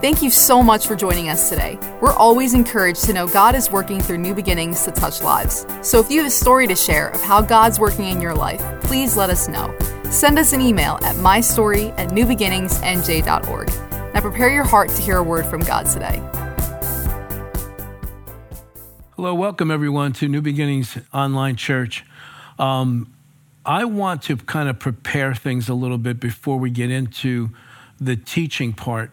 Thank you so much for joining us today. We're always encouraged to know God is working through new beginnings to touch lives. So if you have a story to share of how God's working in your life, please let us know. Send us an email at mystory at newbeginningsnj.org. Now prepare your heart to hear a word from God today. Hello, welcome everyone to New Beginnings Online Church. Um, I want to kind of prepare things a little bit before we get into the teaching part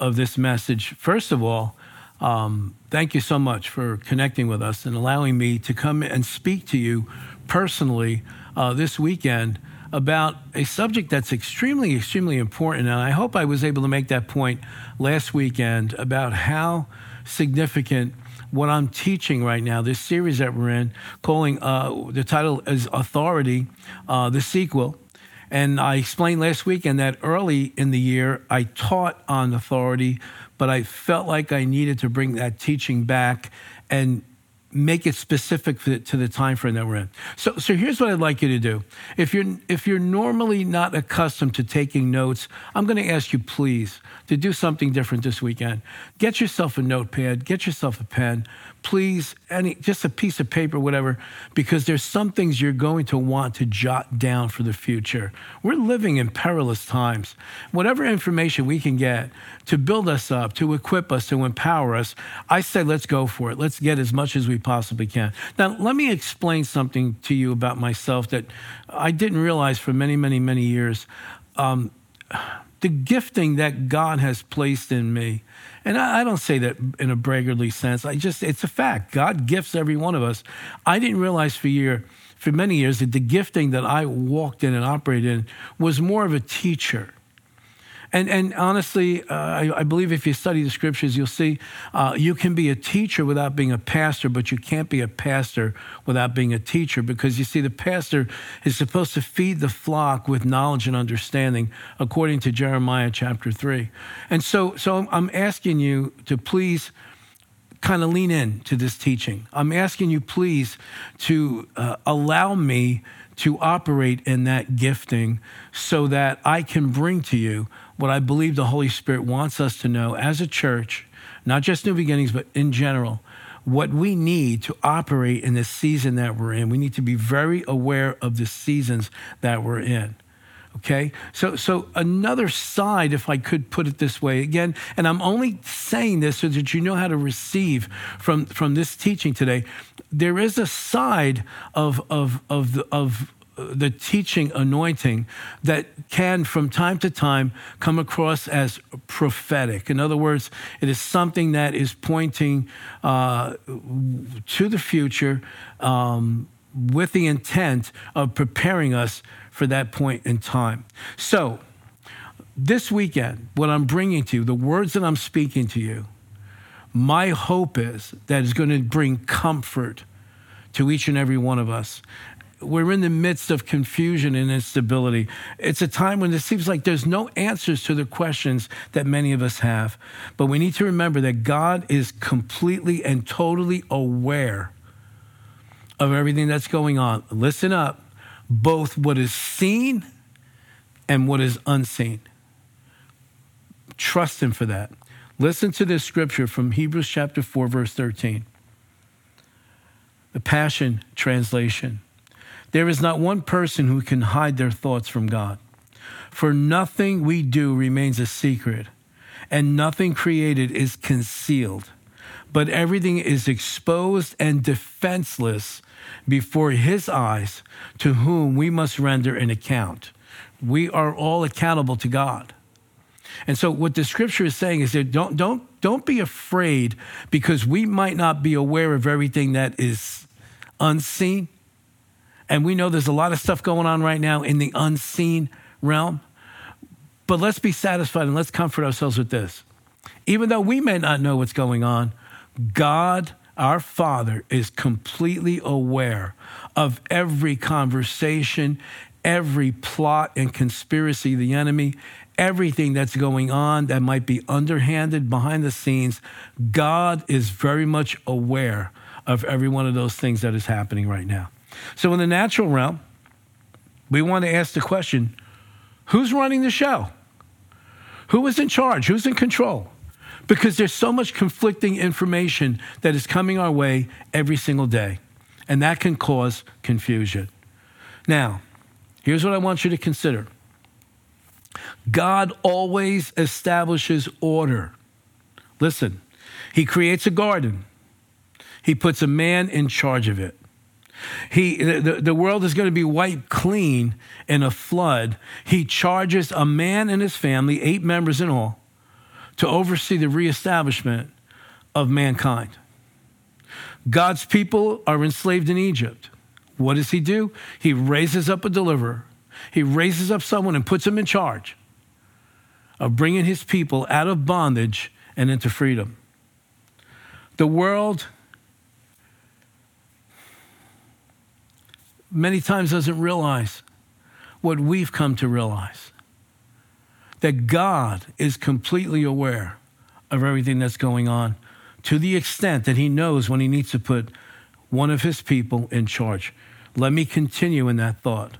of this message. First of all, um, thank you so much for connecting with us and allowing me to come and speak to you personally uh, this weekend about a subject that's extremely, extremely important. And I hope I was able to make that point last weekend about how significant what I'm teaching right now, this series that we're in, calling uh, the title is Authority, uh, the sequel. And I explained last weekend that early in the year, I taught on authority, but I felt like I needed to bring that teaching back and make it specific to the time frame that we're in. So, so here's what I'd like you to do. If you're, if you're normally not accustomed to taking notes, I'm going to ask you, please, to do something different this weekend. Get yourself a notepad, get yourself a pen, please, any, just a piece of paper, whatever, because there's some things you're going to want to jot down for the future. We're living in perilous times. Whatever information we can get to build us up, to equip us, to empower us, I say let's go for it. Let's get as much as we possibly can. Now, let me explain something to you about myself that I didn't realize for many, many, many years. Um, the gifting that God has placed in me and I, I, don't say that in a braggartly sense. I just, it's a fact. God gifts every one of us. I didn't realize for year, for many years that the gifting that I walked in and operated in was more of a teacher and, and honestly, uh, I, I, believe if you study the scriptures, you'll see uh, you can be a teacher without being a pastor, but you can't be a pastor without being a teacher because you see, the pastor is supposed to feed the flock with knowledge and understanding, according to Jeremiah chapter 3. And so, so I'm asking you to please kind of lean in to this teaching. I'm asking you, please, to uh, allow me to operate in that gifting so that I can bring to you what I believe the Holy Spirit wants us to know as a church, not just New Beginnings, but in general, what we need to operate in the season that we're in. We need to be very aware of the seasons that we're in. Okay? So, so another side, if I could put it this way again, and I'm only saying this so that you know how to receive from, from this teaching today. There is a side of, of, of, the, of the teaching anointing that can, from time to time, come across as prophetic. In other words, it is something that is pointing uh, to the future um, with the intent of preparing us for that point in time. So, this weekend, what I'm bringing to you, the words that I'm speaking to you, my hope is that it's going to bring comfort to each and every one of us we're in the midst of confusion and instability. It's a time when it seems like there's no answers to the questions that many of us have. But we need to remember that God is completely and totally aware of everything that's going on. Listen up, both what is seen and what is unseen. Trust Him for that. Listen to this scripture from Hebrews chapter 4, verse 13. The Passion Translation. There is not one person who can hide their thoughts from God. For nothing we do remains a secret, and nothing created is concealed, but everything is exposed and defenseless before His eyes, to whom we must render an account. We are all accountable to God. And so, what the scripture is saying is that don't, don't, don't be afraid because we might not be aware of everything that is unseen and we know there's a lot of stuff going on right now in the unseen realm. But let's be satisfied and let's comfort ourselves with this. Even though we may not know what's going on, God, our Father, is completely aware of every conversation, every plot and conspiracy of the enemy, everything that's going on that might be underhanded behind the scenes. God is very much aware of every one of those things that is happening right now. So, in the natural realm, we want to ask the question who's running the show? Who is in charge? Who's in control? because there's so much conflicting information that is coming our way every single day, and that can cause confusion. Now, here's what I want you to consider God always establishes order. Listen, He creates a garden, He puts a man in charge of it. He, the, the world is going to be wiped clean in a flood. He charges a man and his family, eight members in all, to oversee the reestablishment of mankind. God's people are enslaved in Egypt. What does he do? He raises up a deliverer. He raises up someone and puts him in charge of bringing his people out of bondage and into freedom. The world many times doesn't realize what we've come to realize that God is completely aware of everything that's going on to the extent that he knows when he needs to put one of his people in charge. Let me continue in that thought.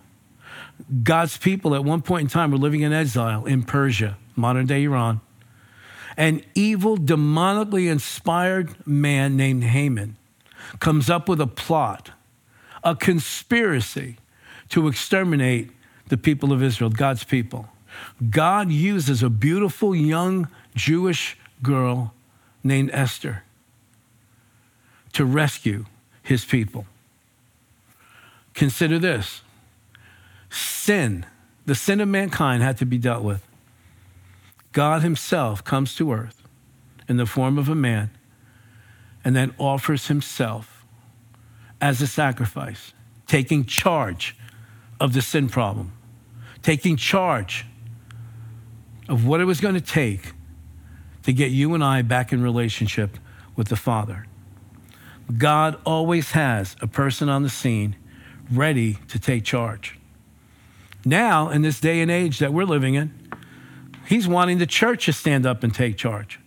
God's people at one point in time were living in exile in Persia, modern day Iran. An evil, demonically inspired man named Haman comes up with a plot a conspiracy to exterminate the people of Israel, God's people. God uses a beautiful young Jewish girl named Esther to rescue his people. Consider this sin, the sin of mankind had to be dealt with. God himself comes to earth in the form of a man and then offers himself as a sacrifice, taking charge of the sin problem, taking charge of what it was going to take to get you and I back in relationship with the Father. God always has a person on the scene ready to take charge. Now, in this day and age that we're living in, He's wanting the church to stand up and take charge.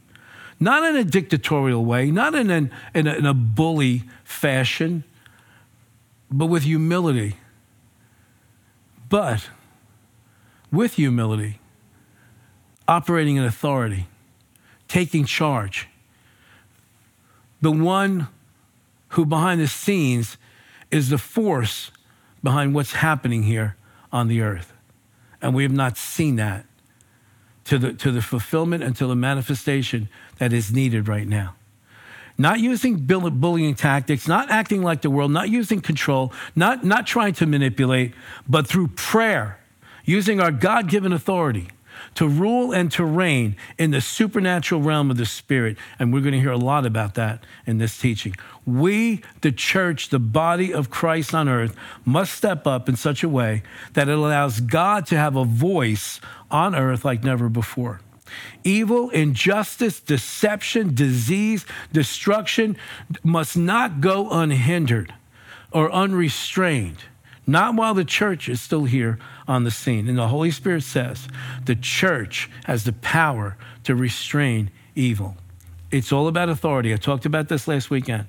Not in a dictatorial way, not in, an, in, a, in a bully fashion, but with humility. But with humility, operating in authority, taking charge. The one who behind the scenes is the force behind what's happening here on the earth. And we have not seen that to the, to the fulfillment and to the manifestation that is needed right now not using bullying tactics, not acting like the world, not using control, not, not trying to manipulate, but through prayer, using our God given authority to rule and to reign in the supernatural realm of the Spirit. And we're going to hear a lot about that in this teaching. We, the church, the body of Christ on earth, must step up in such a way that it allows God to have a voice on earth like never before. Evil, injustice, deception, disease, destruction must not go unhindered or unrestrained, not while the church is still here on the scene. And the Holy Spirit says the church has the power to restrain evil. It's all about authority. I talked about this last weekend.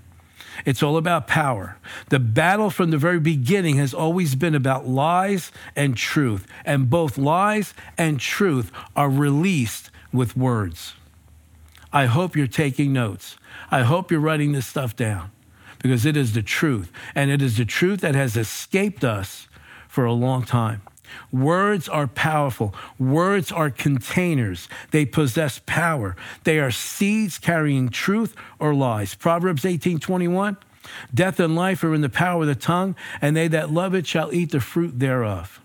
It's all about power. The battle from the very beginning has always been about lies and truth, and both lies and truth are released with words. I hope you're taking notes. I hope you're writing this stuff down because it is the truth. And it is the truth that has escaped us for a long time. Words are powerful. Words are containers. They possess power. They are seeds carrying truth or lies. Proverbs 18 21. Death and life are in the power of the tongue, and they that love it shall eat the fruit thereof.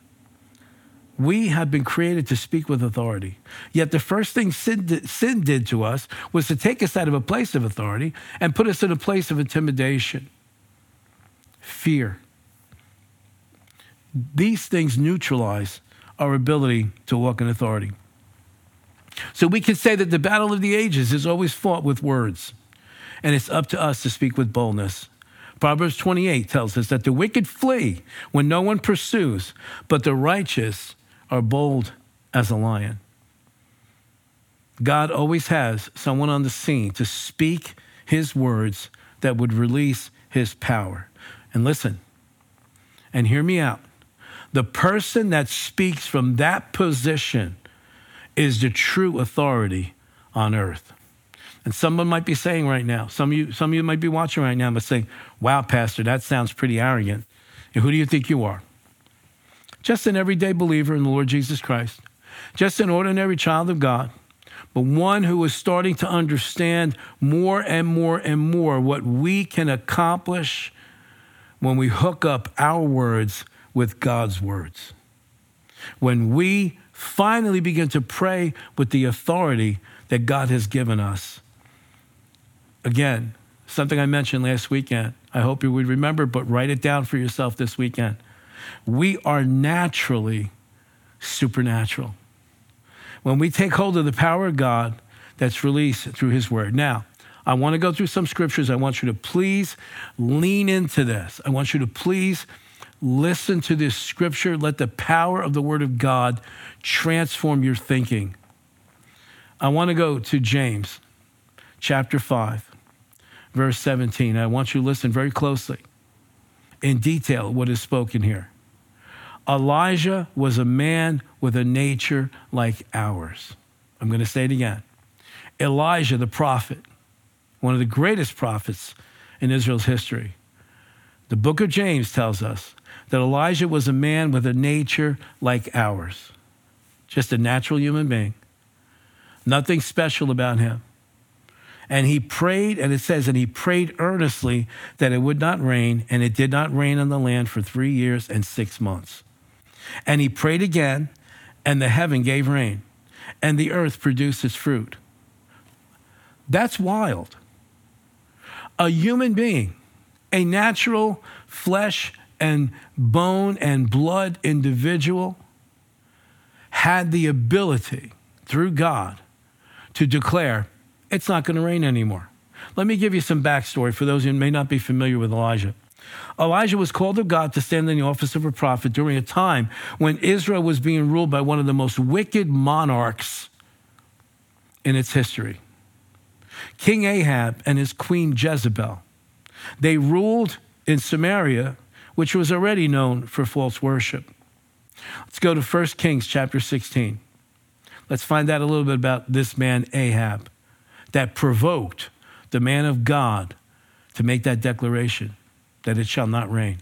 We have been created to speak with authority. Yet the first thing sin did, sin did, to us was to take us out of a place of authority and put us in a place of intimidation, fear. These things neutralize our ability to walk in authority. So we can say that the battle of the ages is always fought with words, and it's up to us to speak with boldness. Proverbs 28 tells us that the wicked flee when no one pursues, but the righteous are bold as a lion. God always has someone on the scene to speak his words that would release his power. And listen, and hear me out. The person that speaks from that position is the true authority on earth. And someone might be saying right now, some of you, some of you might be watching right now, but saying, wow, Pastor, that sounds pretty arrogant. And who do you think you are? Just an everyday believer in the Lord Jesus Christ, just an ordinary child of God, but one who is starting to understand more and more and more what we can accomplish when we hook up our words with God's words. When we finally begin to pray with the authority that God has given us. Again, something I mentioned last weekend. I hope you would remember, but write it down for yourself this weekend. We are naturally supernatural. When we take hold of the power of God that's released through His Word. Now, I want to go through some scriptures. I want you to please lean into this. I want you to please listen to this scripture. Let the power of the Word of God transform your thinking. I want to go to James chapter 5, verse 17. I want you to listen very closely in detail what is spoken here. Elijah was a man with a nature like ours. I'm going to say it again. Elijah, the prophet, one of the greatest prophets in Israel's history. The book of James tells us that Elijah was a man with a nature like ours, just a natural human being. Nothing special about him. And he prayed, and it says, and he prayed earnestly that it would not rain, and it did not rain on the land for three years and six months. And he prayed again, and the heaven gave rain, and the earth produced its fruit. That's wild. A human being, a natural flesh and bone and blood individual, had the ability through God to declare it's not going to rain anymore. Let me give you some backstory for those who may not be familiar with Elijah. Elijah was called of God to stand in the office of a prophet during a time when Israel was being ruled by one of the most wicked monarchs in its history. King Ahab and his queen Jezebel. They ruled in Samaria, which was already known for false worship. Let's go to 1 Kings chapter 16. Let's find out a little bit about this man, Ahab, that provoked the man of God to make that declaration that it shall not rain.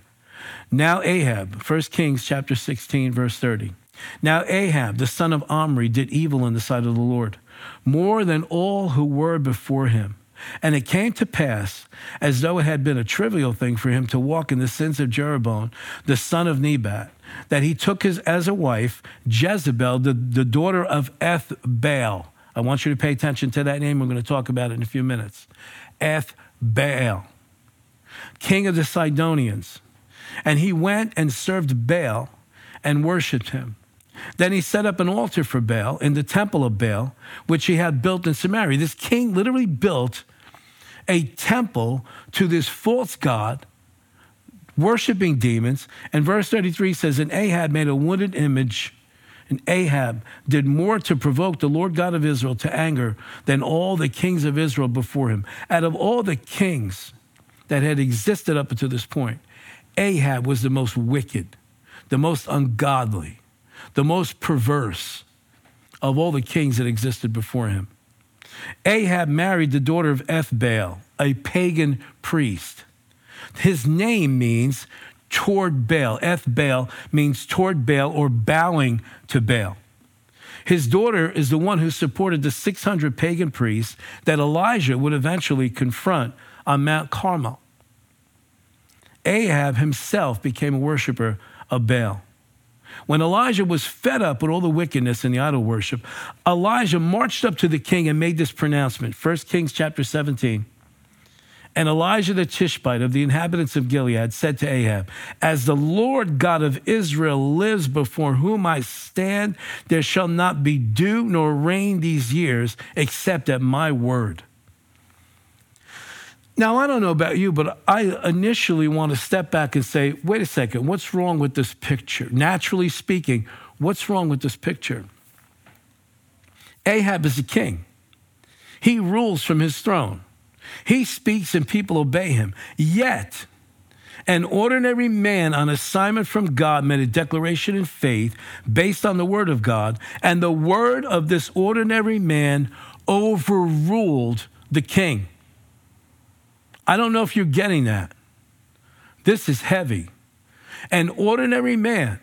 Now, Ahab, 1 Kings chapter 16, verse 30. Now, Ahab, the son of Omri, did evil in the sight of the Lord, more than all who were before him. And it came to pass, as though it had been a trivial thing for him to walk in the sins of Jeroboam, the son of Nebat, that he took his, as a wife Jezebel, the, the daughter of Eth Baal. I want you to pay attention to that name. We're going to talk about it in a few minutes. Eth Baal, king of the Sidonians. And he went and served Baal and worshiped him. Then he set up an altar for Baal in the temple of Baal, which he had built in Samaria. This king literally built a temple to this false god worshiping demons. And verse 33 says, And Ahab made a wooden image, and Ahab did more to provoke the Lord God of Israel to anger than all the kings of Israel before him. Out of all the kings that had existed up until this point, Ahab was the most wicked, the most ungodly, the most perverse of all the kings that existed before him. Ahab married the daughter of Ethbaal, a pagan priest. His name means toward Baal. Eth Baal means toward Baal or bowing to Baal. His daughter is the one who supported the 600 pagan priests that Elijah would eventually confront on Mount Carmel. Ahab himself became a worshiper of Baal. When Elijah was fed up with all the wickedness and the idol worship, Elijah marched up to the king and made this pronouncement. 1 Kings chapter 17. And Elijah the Tishbite of the inhabitants of Gilead said to Ahab, As the Lord God of Israel lives before whom I stand, there shall not be dew nor rain these years except at my word. Now, I don't know about you, but I initially want to step back and say, wait a second, what's wrong with this picture? Naturally speaking, what's wrong with this picture? Ahab is a king, he rules from his throne. He speaks and people obey him. Yet, an ordinary man on assignment from God made a declaration in faith based on the word of God, and the word of this ordinary man overruled the king. I don't know if you're getting that. This is heavy. An ordinary man,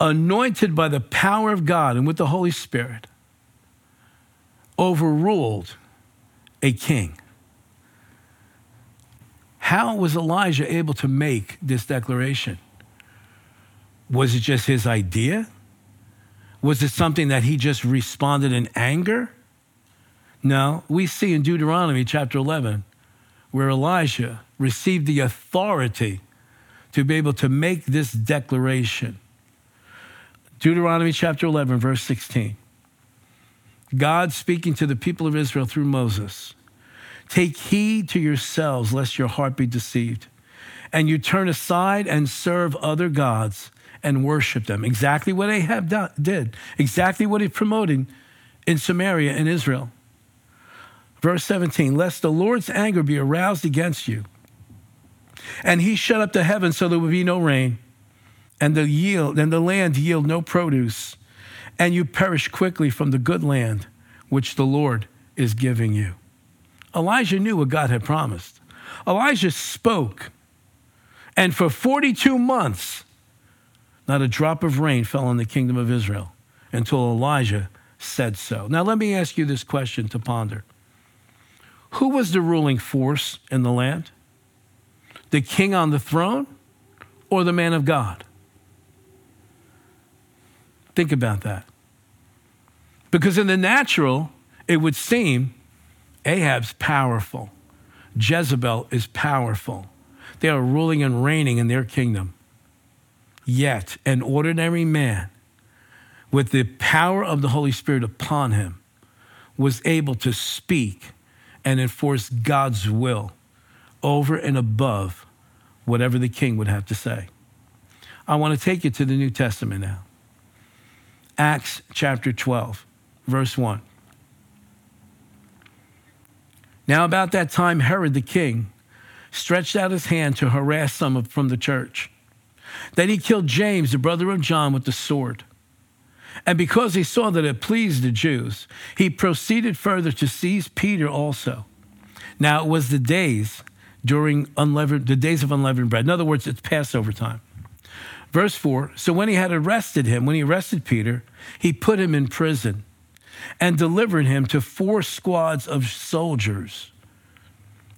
anointed by the power of God and with the Holy Spirit, overruled a king. How was Elijah able to make this declaration? Was it just his idea? Was it something that he just responded in anger? No, we see in Deuteronomy chapter 11 where Elijah received the authority to be able to make this declaration. Deuteronomy chapter 11, verse 16. God speaking to the people of Israel through Moses Take heed to yourselves, lest your heart be deceived, and you turn aside and serve other gods and worship them. Exactly what Ahab did, exactly what he promoted in Samaria and Israel. Verse 17, lest the Lord's anger be aroused against you, and he shut up the heavens so there would be no rain, and the yield and the land yield no produce, and you perish quickly from the good land which the Lord is giving you. Elijah knew what God had promised. Elijah spoke, and for 42 months, not a drop of rain fell on the kingdom of Israel until Elijah said so. Now, let me ask you this question to ponder Who was the ruling force in the land? The king on the throne or the man of God? Think about that. Because in the natural, it would seem Ahab's powerful. Jezebel is powerful. They are ruling and reigning in their kingdom. Yet, an ordinary man with the power of the Holy Spirit upon him was able to speak and enforce God's will over and above whatever the king would have to say. I want to take you to the New Testament now. Acts chapter 12, verse 1. Now, about that time, Herod the king stretched out his hand to harass some from the church. Then he killed James, the brother of John, with the sword. And because he saw that it pleased the Jews, he proceeded further to seize Peter also. Now it was the days during unleavened, the days of unleavened bread. In other words, it's Passover time. Verse 4 So when he had arrested him, when he arrested Peter, he put him in prison and delivered him to four squads of soldiers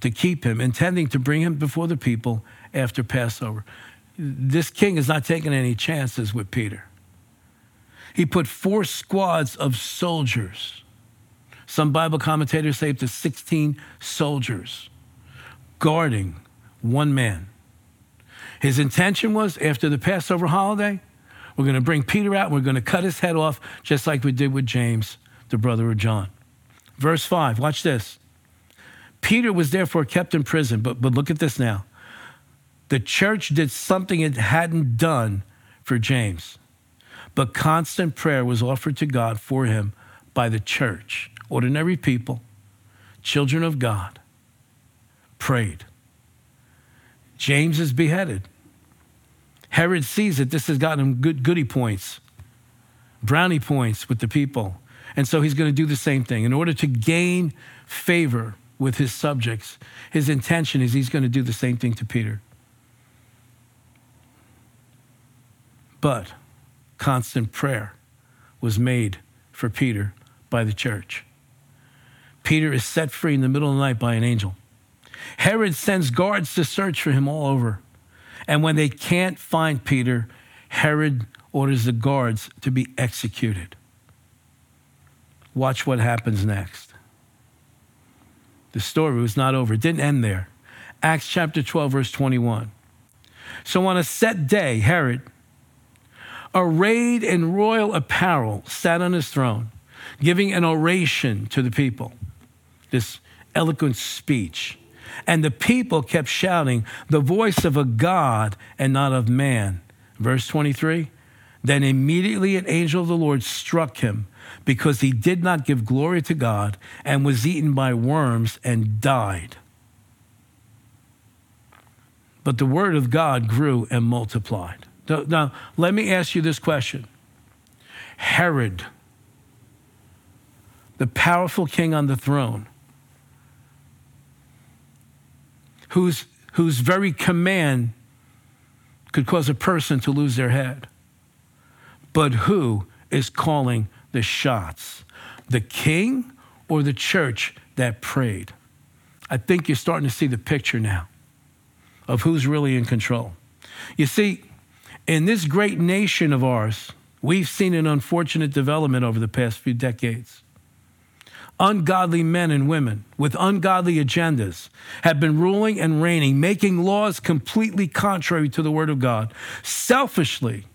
to keep him, intending to bring him before the people after Passover. This king is not taking any chances with Peter. He put four squads of soldiers. Some Bible commentators say up to 16 soldiers guarding one man. His intention was after the Passover holiday, we're going to bring Peter out and we're going to cut his head off, just like we did with James the brother of John. Verse 5, watch this. Peter was therefore kept in prison, but, but look at this now. The church did something it hadn't done for James, but constant prayer was offered to God for him by the church. Ordinary people, children of God, prayed. James is beheaded. Herod sees it. This has gotten him good goody points, brownie points with the people. And so he's going to do the same thing. In order to gain favor with his subjects, his intention is he's going to do the same thing to Peter. But constant prayer was made for Peter by the church. Peter is set free in the middle of the night by an angel. Herod sends guards to search for him all over. And when they can't find Peter, Herod orders the guards to be executed. Watch what happens next. The story was not over, it didn't end there. Acts chapter 12, verse 21. So on a set day, Herod, arrayed in royal apparel, sat on his throne, giving an oration to the people, this eloquent speech. And the people kept shouting, The voice of a God and not of man. Verse 23 Then immediately an angel of the Lord struck him because he did not give glory to God and was eaten by worms and died. But the word of God grew and multiplied. Now, let me ask you this question Herod, the powerful king on the throne, whose, whose very command could cause a person to lose their head. But who is calling the shots? The king or the church that prayed? I think you're starting to see the picture now of who's really in control. You see, in this great nation of ours, we've seen an unfortunate development over the past few decades. Ungodly men and women with ungodly agendas have been ruling and reigning, making laws completely contrary to the Word of God, selfishly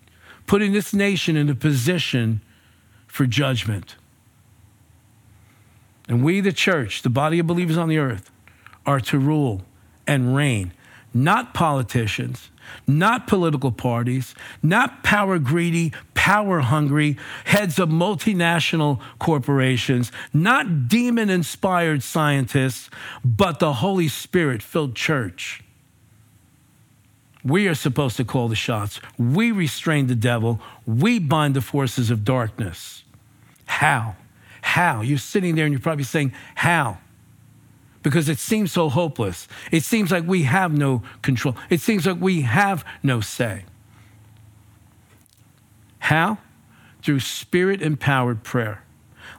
putting this nation in a position for judgment. And we, the church, the body of believers on the earth, are to rule and reign, not politicians, not political parties, not power greedy, power hungry heads of multinational corporations, not demon inspired scientists, but the Holy Spirit filled church. We are supposed to call the shots. We restrain the devil. We bind the forces of darkness. How? How? You're sitting there and you're probably saying, How? because it seems so hopeless. It seems like we have no control. It seems like we have no say. How? Through spirit empowered prayer,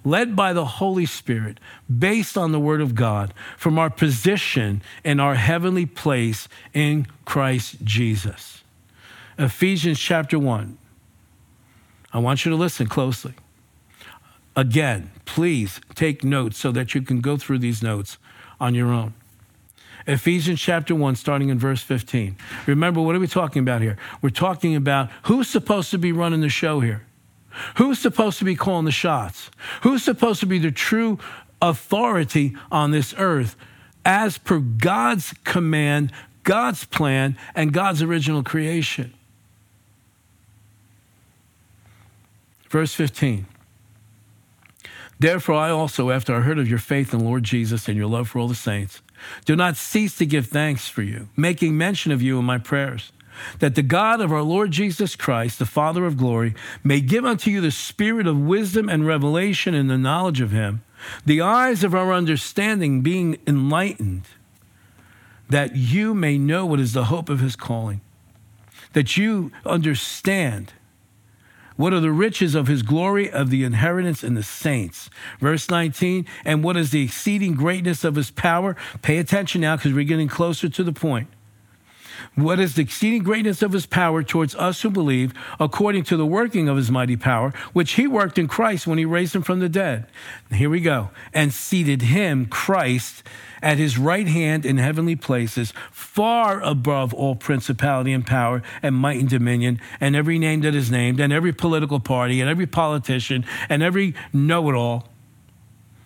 led by the Holy Spirit, based on the Word of God, from our position in our heavenly place in Christ Jesus. Ephesians chapter 1. I want you to listen closely. Again, please take notes so that you can go through these notes on your own. Ephesians chapter 1, starting in verse 15. Remember, what are we talking about here? We're talking about who's supposed to be running the show here? Who's supposed to be calling the shots? Who's supposed to be the true authority on this earth as per God's command, God's plan, and God's original creation? Verse 15. Therefore, I also, after I heard of your faith in Lord Jesus and your love for all the saints, do not cease to give thanks for you, making mention of you in my prayers, that the God of our Lord Jesus Christ, the Father of glory, may give unto you the spirit of wisdom and revelation in the knowledge of him, the eyes of our understanding being enlightened, that you may know what is the hope of his calling, that you understand what are the riches of his glory of the inheritance in the saints? Verse 19, and what is the exceeding greatness of his power? Pay attention now because we're getting closer to the point. What is the exceeding greatness of his power towards us who believe, according to the working of his mighty power, which he worked in Christ when he raised him from the dead? Here we go. And seated him, Christ, at his right hand in heavenly places, far above all principality and power and might and dominion, and every name that is named, and every political party, and every politician, and every know it all,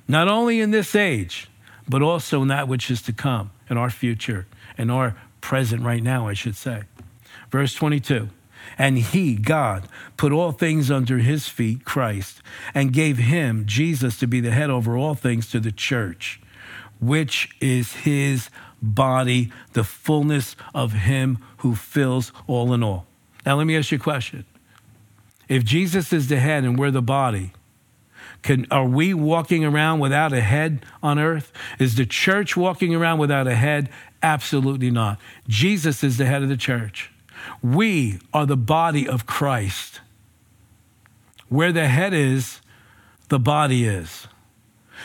not only in this age, but also in that which is to come, in our future, in our present right now, I should say. Verse 22. And he, God, put all things under his feet, Christ, and gave him, Jesus, to be the head over all things to the church which is his body, the fullness of him who fills all in all. Now, let me ask you a question. If Jesus is the head and we're the body, can, are we walking around without a head on earth? Is the church walking around without a head? Absolutely not. Jesus is the head of the church. We are the body of Christ. Where the head is, the body is.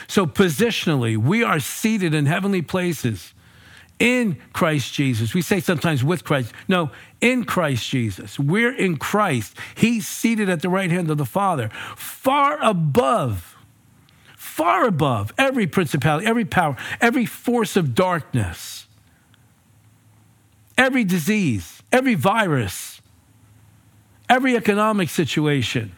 So, positionally, we are seated in heavenly places in Christ Jesus. We say sometimes with Christ. No, in Christ Jesus. We're in Christ. He's seated at the right hand of the Father, far above, far above every principality, every power, every force of darkness, every disease, every virus, every economic situation.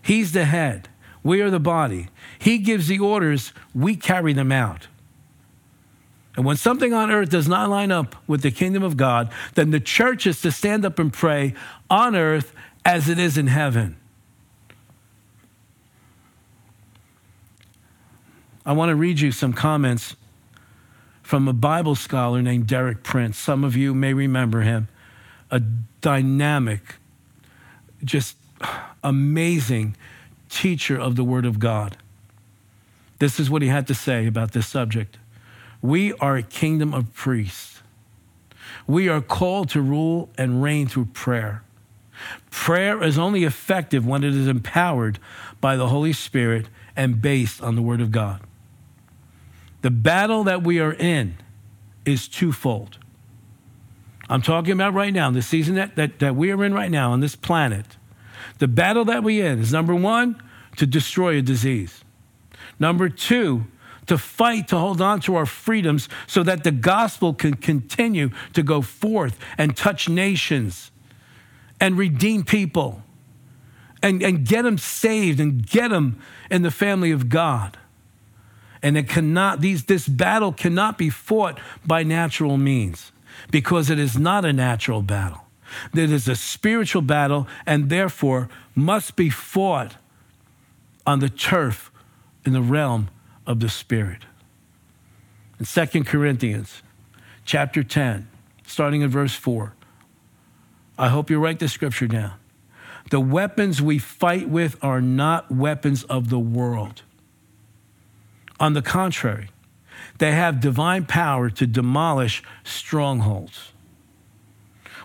He's the head. We are the body. He gives the orders, we carry them out. And when something on earth does not line up with the kingdom of God, then the church is to stand up and pray on earth as it is in heaven. I want to read you some comments from a Bible scholar named Derek Prince. Some of you may remember him. A dynamic, just amazing teacher of the Word of God. This is what he had to say about this subject. We are a kingdom of priests. We are called to rule and reign through prayer. Prayer is only effective when it is empowered by the Holy Spirit and based on the Word of God. The battle that we are in is twofold. I'm talking about right now, the season that, that, that we are in right now on this planet. The battle that we're in is number one, to destroy a disease. Number two, to fight to hold on to our freedoms so that the gospel can continue to go forth and touch nations and redeem people and, and get them saved and get them in the family of God. And it cannot, these, this battle cannot be fought by natural means because it is not a natural battle. It is a spiritual battle and therefore must be fought on the turf in the realm of the Spirit. In 2 Corinthians chapter 10, starting in verse 4, I hope you write the scripture down. The weapons we fight with are not weapons of the world. On the contrary, they have divine power to demolish strongholds.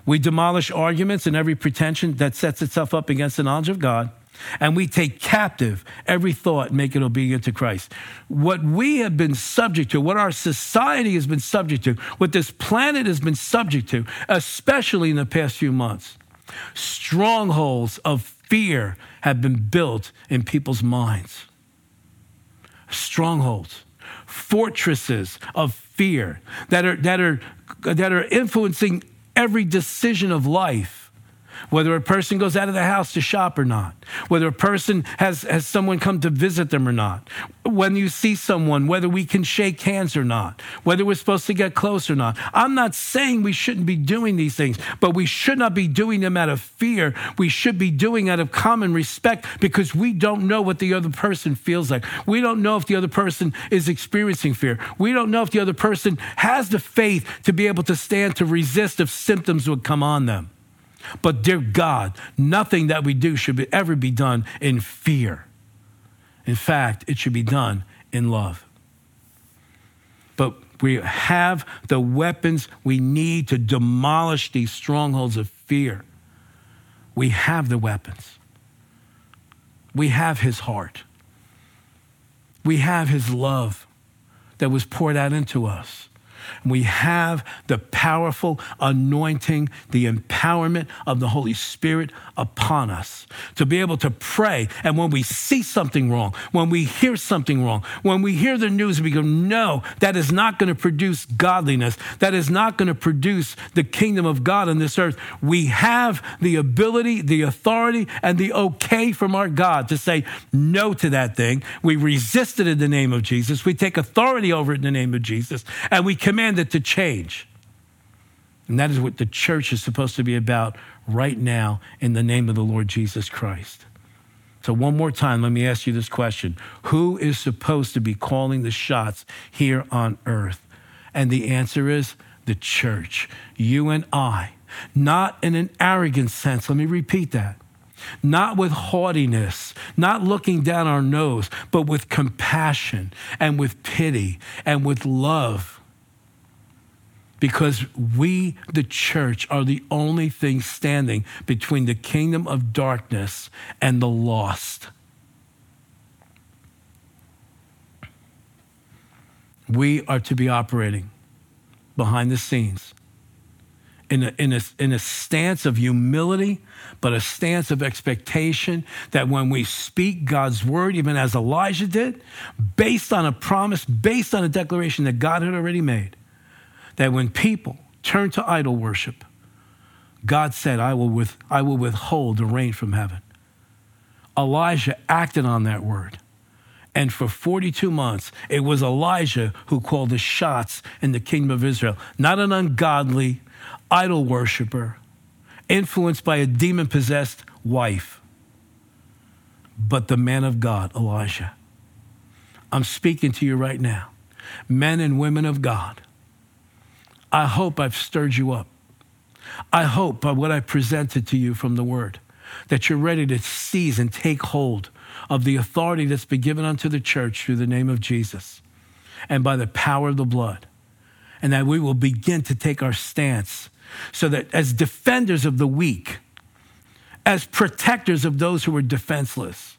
We demolish arguments and every pretension that sets itself up against the knowledge of God and we take captive every thought, make it obedient to Christ. What we have been subject to, what our society has been subject to, what this planet has been subject to, especially in the past few months, strongholds of fear have been built in people's minds. Strongholds, fortresses of fear that are, that are, that are influencing every decision of life whether a person goes out of the house to shop or not, whether a person has, has someone come to visit them or not, when you see someone, whether we can shake hands or not, whether we're supposed to get close or not. I'm not saying we shouldn't be doing these things, but we should not be doing them out of fear. We should be doing out of common respect because we don't know what the other person feels like. We don't know if the other person is experiencing fear. We don't know if the other person has the faith to be able to stand to resist if symptoms would come on them. But, dear God, nothing that we do should be, ever be done in fear. In fact, it should be done in love. But we have the weapons we need to demolish these strongholds of fear. We have the weapons. We have his heart. We have his love that was poured out into us. We have the powerful anointing, the empowerment of the Holy Spirit upon us to be able to pray. And when we see something wrong, when we hear something wrong, when we hear the news, we go, no, that is not going to produce godliness. That is not going to produce the kingdom of God on this earth. We have the ability, the authority, and the okay from our God to say no to that thing. We resist it in the name of Jesus. We take authority over it in the name of Jesus. And we command it to change. And that is what the church is supposed to be about right now in the name of the Lord Jesus Christ. So, one more time, let me ask you this question Who is supposed to be calling the shots here on earth? And the answer is the church, you and I. Not in an arrogant sense. Let me repeat that. Not with haughtiness, not looking down our nose, but with compassion and with pity and with love because we, the church, are the only thing standing between the kingdom of darkness and the lost. We are to be operating behind the scenes in a, in, a, in a stance of humility, but a stance of expectation that when we speak God's word, even as Elijah did, based on a promise, based on a declaration that God had already made, that when people turn to idol worship, God said, I will, with, I will withhold the rain from heaven. Elijah acted on that word. And for 42 months, it was Elijah who called the shots in the kingdom of Israel, not an ungodly idol worshiper influenced by a demon possessed wife, but the man of God, Elijah. I'm speaking to you right now, men and women of God I hope I've stirred you up. I hope by what I presented to you from the word that you're ready to seize and take hold of the authority that's been given unto the church through the name of Jesus. and by the power of the blood. And that we will begin to take our stance so that as defenders of the weak, as protectors of those who are defenseless,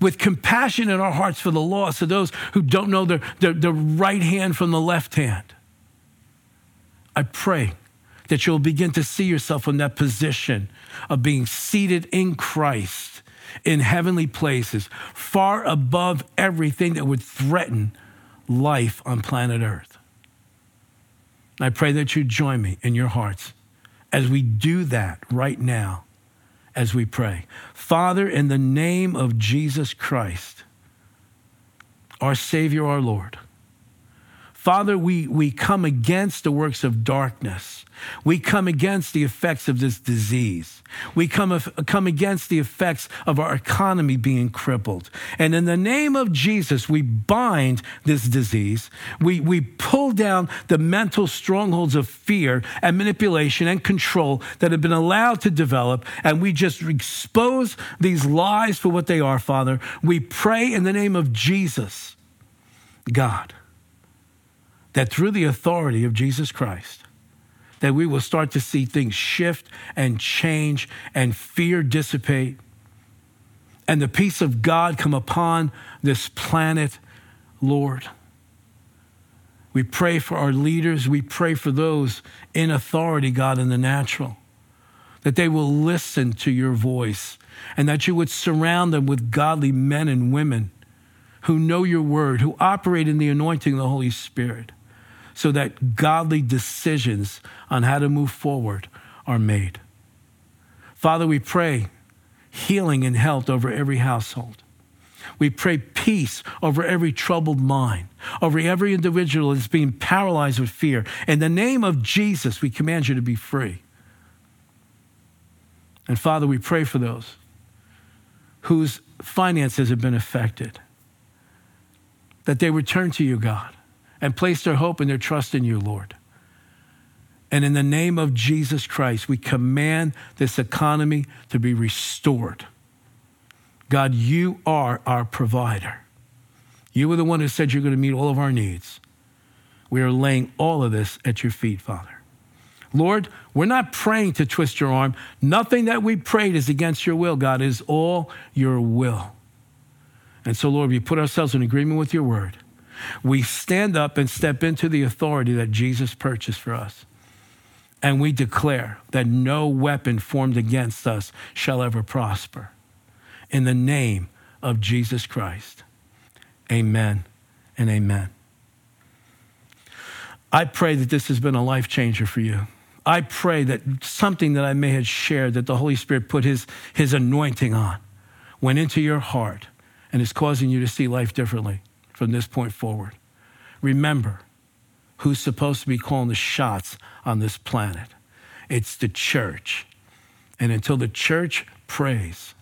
with compassion in our hearts for the lost of those who don't know the, the, the right hand from the left hand. I pray that you'll begin to see yourself in that position of being seated in Christ in heavenly places, far above everything that would threaten life on planet Earth. I pray that you join me in your hearts as we do that right now as we pray. Father, in the name of Jesus Christ, our Savior, our Lord, Father, we, we come against the works of darkness. We come against the effects of this disease. We come, come against the effects of our economy being crippled. And in the name of Jesus, we bind this disease. We, we pull down the mental strongholds of fear and manipulation and control that have been allowed to develop. And we just expose these lies for what they are, Father. We pray in the name of Jesus, God that through the authority of Jesus Christ, that we will start to see things shift and change and fear dissipate and the peace of God come upon this planet, Lord. We pray for our leaders. We pray for those in authority, God, in the natural, that they will listen to your voice and that you would surround them with godly men and women who know your word, who operate in the anointing of the Holy Spirit so that godly decisions on how to move forward are made. Father, we pray healing and health over every household. We pray peace over every troubled mind, over every individual that's being paralyzed with fear. In the name of Jesus, we command you to be free. And Father, we pray for those whose finances have been affected, that they return to you, God and place their hope and their trust in you, Lord. And in the name of Jesus Christ, we command this economy to be restored. God, you are our provider. You were the one who said you're going to meet all of our needs. We are laying all of this at your feet, Father. Lord, we're not praying to twist your arm. Nothing that we prayed is against your will, God, it is all your will. And so, Lord, we put ourselves in agreement with your word we stand up and step into the authority that Jesus purchased for us. And we declare that no weapon formed against us shall ever prosper. In the name of Jesus Christ. Amen and amen. I pray that this has been a life changer for you. I pray that something that I may have shared, that the Holy Spirit put his, his anointing on, went into your heart and is causing you to see life differently from this point forward. Remember who's supposed to be calling the shots on this planet. It's the church. And until the church prays,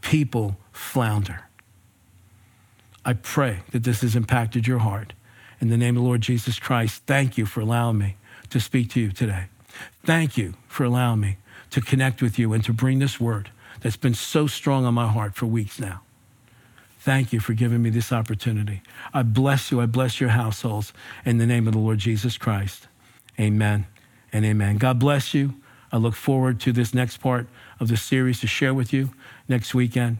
people flounder. I pray that this has impacted your heart. In the name of the Lord Jesus Christ, thank you for allowing me to speak to you today. Thank you for allowing me to connect with you and to bring this word that's been so strong on my heart for weeks now. Thank you for giving me this opportunity. I bless you. I bless your households in the name of the Lord Jesus Christ. Amen and amen. God bless you. I look forward to this next part of the series to share with you next weekend.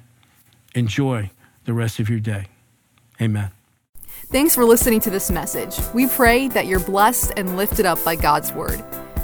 Enjoy the rest of your day. Amen. Thanks for listening to this message. We pray that you're blessed and lifted up by God's word.